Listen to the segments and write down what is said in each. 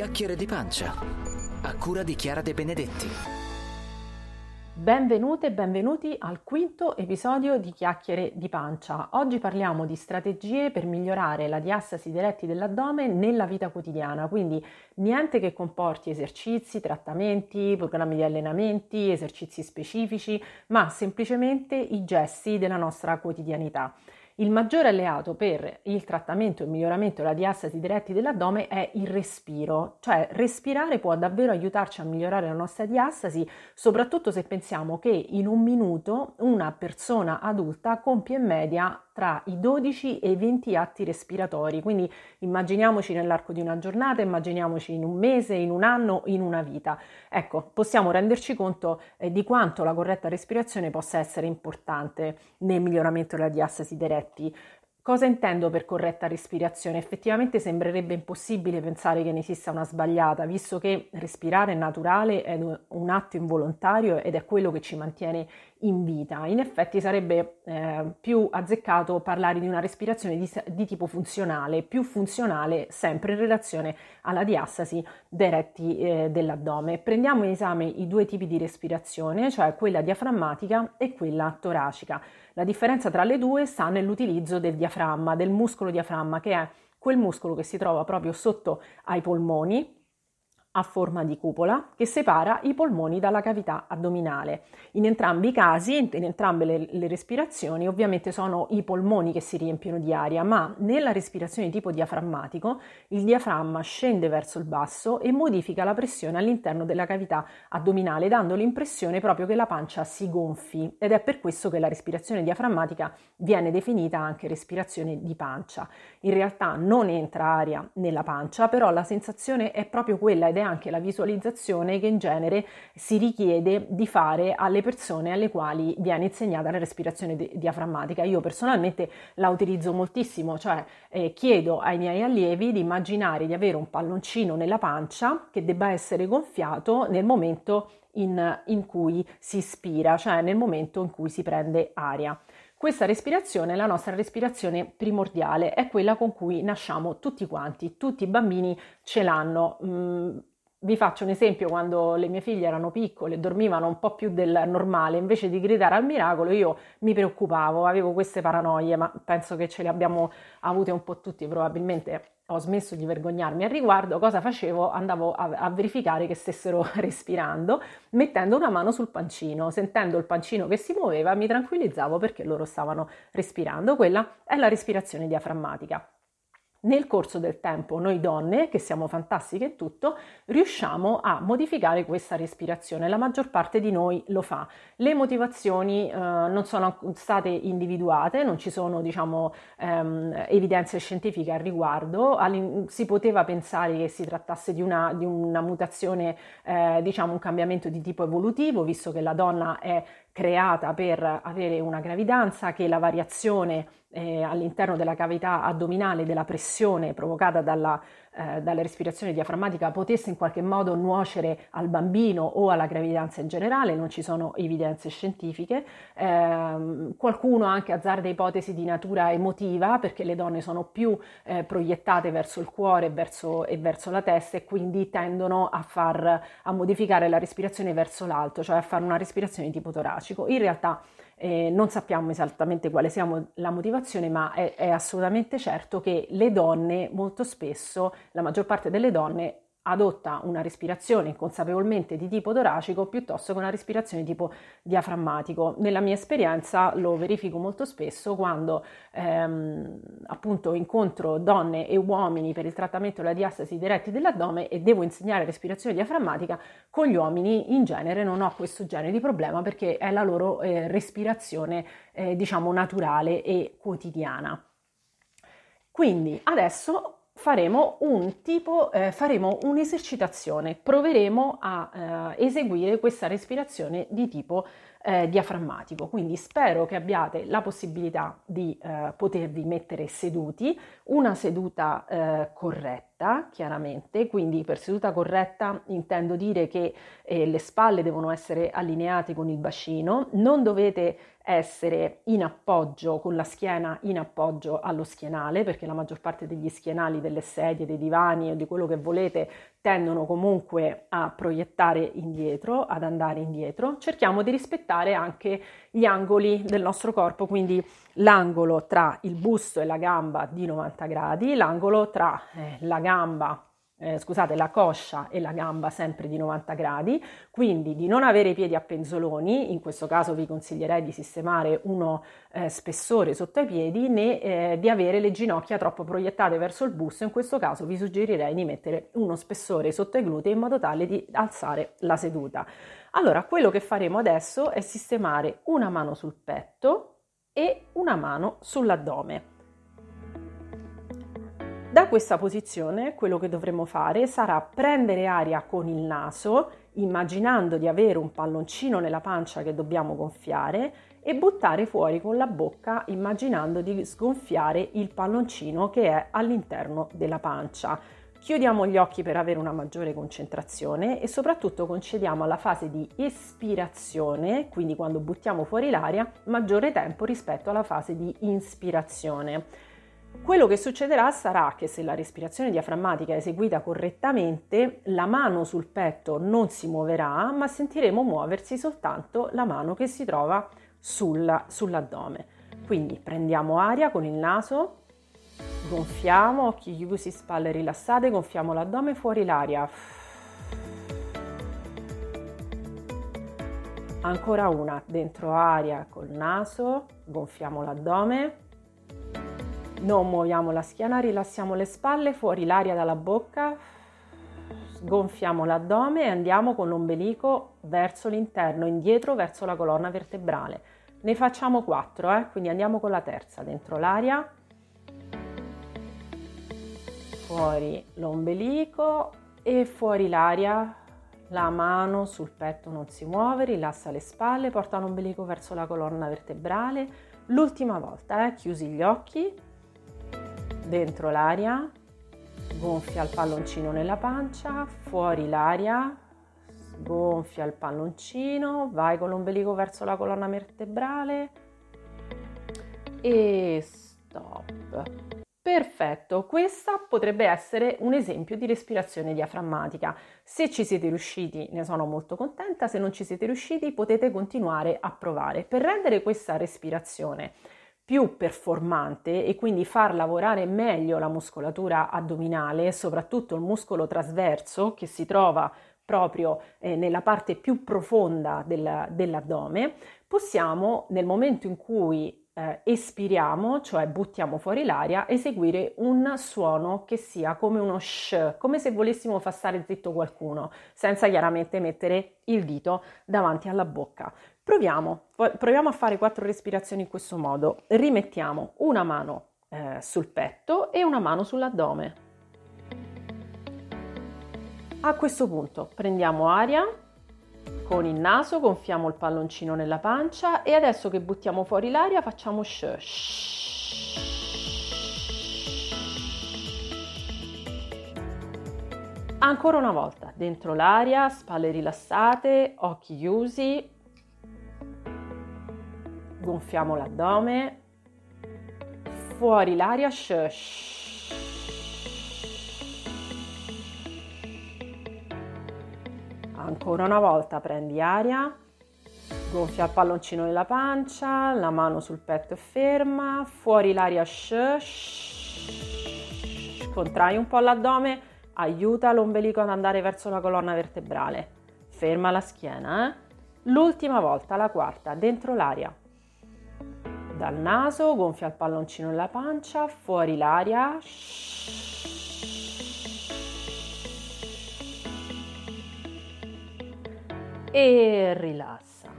Chiacchiere di pancia. A cura di Chiara De Benedetti. Benvenute e benvenuti al quinto episodio di Chiacchiere di pancia. Oggi parliamo di strategie per migliorare la diastasi dei retti dell'addome nella vita quotidiana, quindi niente che comporti esercizi, trattamenti, programmi di allenamenti, esercizi specifici, ma semplicemente i gesti della nostra quotidianità. Il maggiore alleato per il trattamento e il miglioramento della diastasi dei retti dell'addome è il respiro, cioè respirare può davvero aiutarci a migliorare la nostra diastasi, soprattutto se pensiamo che in un minuto una persona adulta compie in media tra i 12 e i 20 atti respiratori, quindi immaginiamoci nell'arco di una giornata, immaginiamoci in un mese, in un anno, in una vita. Ecco, possiamo renderci conto eh, di quanto la corretta respirazione possa essere importante nel miglioramento della diastasi dei retti. Cosa intendo per corretta respirazione? Effettivamente sembrerebbe impossibile pensare che ne esista una sbagliata, visto che respirare è naturale, è un atto involontario ed è quello che ci mantiene in vita. In effetti sarebbe eh, più azzeccato parlare di una respirazione di, di, tipo funzionale, più funzionale sempre in relazione alla diastasi dei retti eh, dell'addome. Prendiamo in esame i due tipi di respirazione, cioè quella diaframmatica e quella toracica. La differenza tra le due sta nell'utilizzo del diaframma, del muscolo diaframma, che è quel muscolo che si trova proprio sotto ai polmoni a forma di cupola che separa i polmoni dalla cavità addominale. In entrambi i casi, in entrambe le, le, respirazioni, ovviamente sono i polmoni che si riempiono di aria, ma nella respirazione tipo diaframmatico il diaframma scende verso il basso e modifica la pressione all'interno della cavità addominale, dando l'impressione proprio che la pancia si gonfi ed è per questo che la respirazione diaframmatica viene definita anche respirazione di pancia. In realtà non entra aria nella pancia, però la sensazione è proprio quella ed è anche la visualizzazione che in genere si richiede di fare alle persone alle quali viene insegnata la respirazione di- diaframmatica. Io personalmente la utilizzo moltissimo, cioè eh, chiedo ai miei allievi di immaginare di avere un palloncino nella pancia che debba essere gonfiato nel momento in, in cui si ispira, cioè nel momento in cui si prende aria. Questa respirazione è la nostra respirazione primordiale, è quella con cui nasciamo tutti quanti, tutti i bambini ce l'hanno. Vi faccio un esempio, quando le mie figlie erano piccole, dormivano un po' più del normale, invece di gridare al miracolo io mi preoccupavo, avevo queste paranoie, ma penso che ce le abbiamo avute un po' tutti, probabilmente ho smesso di vergognarmi al riguardo, cosa facevo? Andavo a, a, verificare che stessero respirando, mettendo una mano sul pancino, sentendo il pancino che si muoveva, mi tranquillizzavo perché loro stavano respirando. Quella è la respirazione diaframmatica. Nel corso del tempo noi donne, che siamo fantastiche e tutto, riusciamo a modificare questa respirazione. La maggior parte di noi lo fa. Le motivazioni eh, non sono state individuate, non ci sono diciamo, ehm, evidenze scientifiche al riguardo. All'in- si poteva pensare che si trattasse di una, di una mutazione, eh, diciamo un cambiamento di tipo evolutivo, visto che la donna è creata per avere una gravidanza, che la variazione eh, all'interno della cavità addominale della pressione provocata dalla eh, dalla respirazione diaframmatica potesse in qualche modo nuocere al bambino o alla gravidanza in generale, non ci sono evidenze scientifiche. Eh, qualcuno anche azzarda ipotesi di natura emotiva perché le donne sono più eh, proiettate verso il cuore e verso, e verso, la testa e quindi tendono a, far, a modificare la respirazione verso l'alto, cioè a fare una respirazione di tipo toracico. In realtà eh, non sappiamo esattamente quale sia la motivazione, ma è, è assolutamente certo che le donne molto spesso, la maggior parte delle donne adotta una respirazione consapevolmente di tipo toracico piuttosto che una respirazione di tipo diaframmatico. Nella mia esperienza lo verifico molto spesso quando ehm, appunto incontro donne e uomini per il trattamento della diastasi diretti dell'addome e devo insegnare respirazione diaframmatica, con gli uomini in genere non ho questo genere di problema perché è la loro eh, respirazione eh, diciamo naturale e quotidiana. Quindi adesso faremo un tipo, eh, faremo un'esercitazione, proveremo a eh, eseguire questa respirazione di tipo eh, diaframmatico. Quindi spero che abbiate la possibilità di eh, potervi mettere seduti, una seduta eh, corretta, chiaramente, quindi per seduta corretta intendo dire che eh, le spalle devono essere allineate con il bacino, non dovete essere in appoggio, con la schiena in appoggio allo schienale, perché la maggior parte degli schienali delle sedie, dei divani o di quello che volete tendono comunque a proiettare indietro, ad andare indietro. Cerchiamo di rispettare anche gli angoli del nostro corpo, quindi l'angolo tra il busto e la gamba di 90 gradi, l'angolo tra eh, la gamba eh, scusate, la coscia e la gamba sempre di 90 gradi, quindi di non avere i piedi a penzoloni, in questo caso vi consiglierei di sistemare uno eh, spessore sotto i piedi, né eh, di avere le ginocchia troppo proiettate verso il busto, in questo caso vi suggerirei di mettere uno spessore sotto i glutei in modo tale di alzare la seduta. Allora, quello che faremo adesso è sistemare una mano sul petto e una mano sull'addome. Da questa posizione quello che dovremo fare sarà prendere aria con il naso, immaginando di avere un palloncino nella pancia che dobbiamo gonfiare e buttare fuori con la bocca immaginando di sgonfiare il palloncino che è all'interno della pancia. Chiudiamo gli occhi per avere una maggiore concentrazione e soprattutto concediamo alla fase di espirazione, quindi quando buttiamo fuori l'aria, maggiore tempo rispetto alla fase di inspirazione. Quello che succederà sarà che se la respirazione diaframmatica è eseguita correttamente, la mano sul petto non si muoverà, ma sentiremo muoversi soltanto la mano che si trova sulla, sull'addome. Quindi prendiamo aria con il naso, gonfiamo, occhi chiusi, spalle rilassate, gonfiamo l'addome, fuori l'aria. Ancora una, dentro aria col naso, gonfiamo l'addome non muoviamo la schiena, rilassiamo le spalle, fuori l'aria dalla bocca, sgonfiamo l'addome e andiamo con l'ombelico verso l'interno, indietro verso la colonna vertebrale. Ne facciamo quattro, eh? quindi andiamo con la terza, dentro l'aria, fuori l'ombelico e fuori l'aria, la mano sul petto non si muove, rilassa le spalle, porta l'ombelico verso la colonna vertebrale. L'ultima volta, eh? chiusi gli occhi, dentro l'aria, gonfia il palloncino nella pancia, fuori l'aria, gonfia il palloncino, vai con l'ombelico verso la colonna vertebrale e stop. Perfetto, questa potrebbe essere un esempio di respirazione diaframmatica. Se ci siete riusciti ne sono molto contenta, se non ci siete riusciti potete continuare a provare. Per rendere questa respirazione più performante e quindi far lavorare meglio la muscolatura addominale, soprattutto il muscolo trasverso che si trova proprio eh, nella parte più profonda del, dell'addome, possiamo nel momento in cui eh, espiriamo, cioè buttiamo fuori l'aria, eseguire un suono che sia come uno sh, come se volessimo far stare zitto qualcuno, senza chiaramente mettere il dito davanti alla bocca. Proviamo, proviamo a fare quattro respirazioni in questo modo. Rimettiamo una mano eh, sul petto e una mano sull'addome. A questo punto prendiamo aria con il naso, gonfiamo il palloncino nella pancia e adesso che buttiamo fuori l'aria facciamo sh. Ancora una volta, dentro l'aria, spalle rilassate, occhi chiusi, gonfiamo l'addome, fuori l'aria, shh. Ancora una volta prendi aria, gonfia il palloncino nella pancia, la mano sul petto è ferma, fuori l'aria, shh. contrai un po' l'addome, aiuta l'ombelico ad andare verso la colonna vertebrale, ferma la schiena. Eh? L'ultima volta, la quarta, dentro l'aria dal naso, gonfia il palloncino nella pancia, fuori l'aria. E rilassa.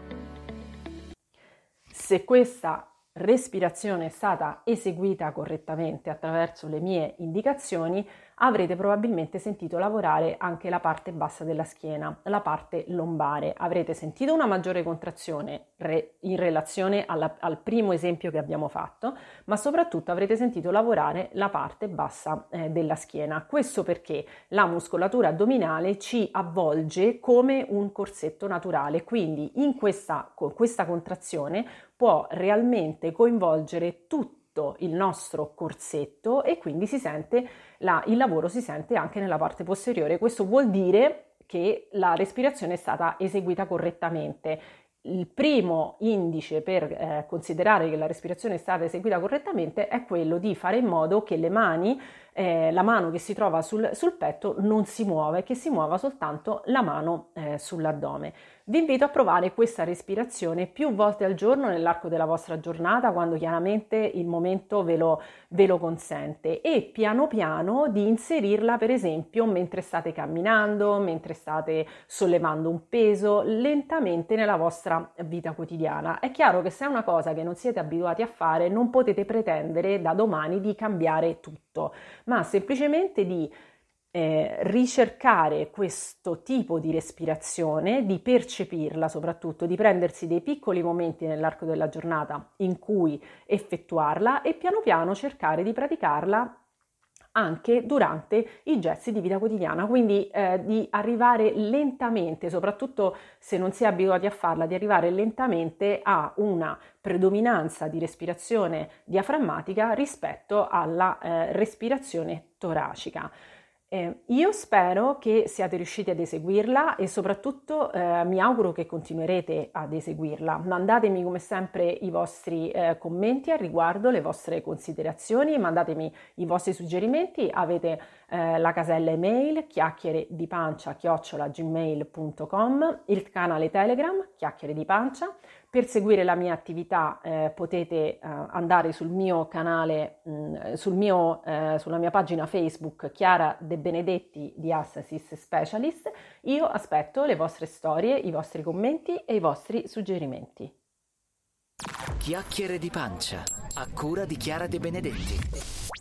Se questa respirazione è stata eseguita correttamente attraverso le mie indicazioni, avrete probabilmente sentito lavorare anche la parte bassa della schiena, la parte lombare. Avrete sentito una maggiore contrazione re- in relazione alla, al primo esempio che abbiamo fatto, ma soprattutto avrete sentito lavorare la parte bassa eh, della schiena. Questo perché la muscolatura addominale ci avvolge come un corsetto naturale, quindi in questa, con questa contrazione può realmente coinvolgere tutto il nostro corsetto e quindi si sente la, il lavoro si sente anche nella parte posteriore. Questo vuol dire che la respirazione è stata eseguita correttamente. Il primo indice per eh, considerare che la respirazione è stata eseguita correttamente è quello di fare in modo che le mani eh, la mano che si trova sul, sul, petto non si muove, che si muova soltanto la mano eh, sull'addome. Vi invito a provare questa respirazione più volte al giorno nell'arco della vostra giornata, quando chiaramente il momento ve lo, ve lo consente, e piano piano di inserirla, per esempio, mentre state camminando, mentre state sollevando un peso, lentamente nella vostra vita quotidiana. È chiaro che se è una cosa che non siete abituati a fare, non potete pretendere da domani di cambiare tutto ma semplicemente di eh, ricercare questo tipo di respirazione, di percepirla soprattutto, di prendersi dei piccoli momenti nell'arco della giornata in cui effettuarla e piano piano cercare di praticarla anche durante i gesti di vita quotidiana, quindi eh, di arrivare lentamente, soprattutto se non si è abituati a farla, di arrivare lentamente a una predominanza di respirazione diaframmatica rispetto alla eh, respirazione toracica. Eh, io spero che siate riusciti ad eseguirla e soprattutto eh, mi auguro che continuerete ad eseguirla. Mandatemi come sempre i vostri eh, commenti al riguardo, le vostre considerazioni, mandatemi i vostri suggerimenti. Avete eh, la casella email chiacchiere di pancia chiocciolagmail.com, il canale Telegram chiacchiere di pancia. Per seguire la mia attività eh, potete eh, andare sul mio canale, mh, mm, sul mio, eh, sulla mia pagina Facebook Chiara De Benedetti di Assassis Specialist. Io aspetto le vostre storie, i vostri commenti e i vostri suggerimenti. Chiacchiere di pancia, a cura di Chiara De Benedetti.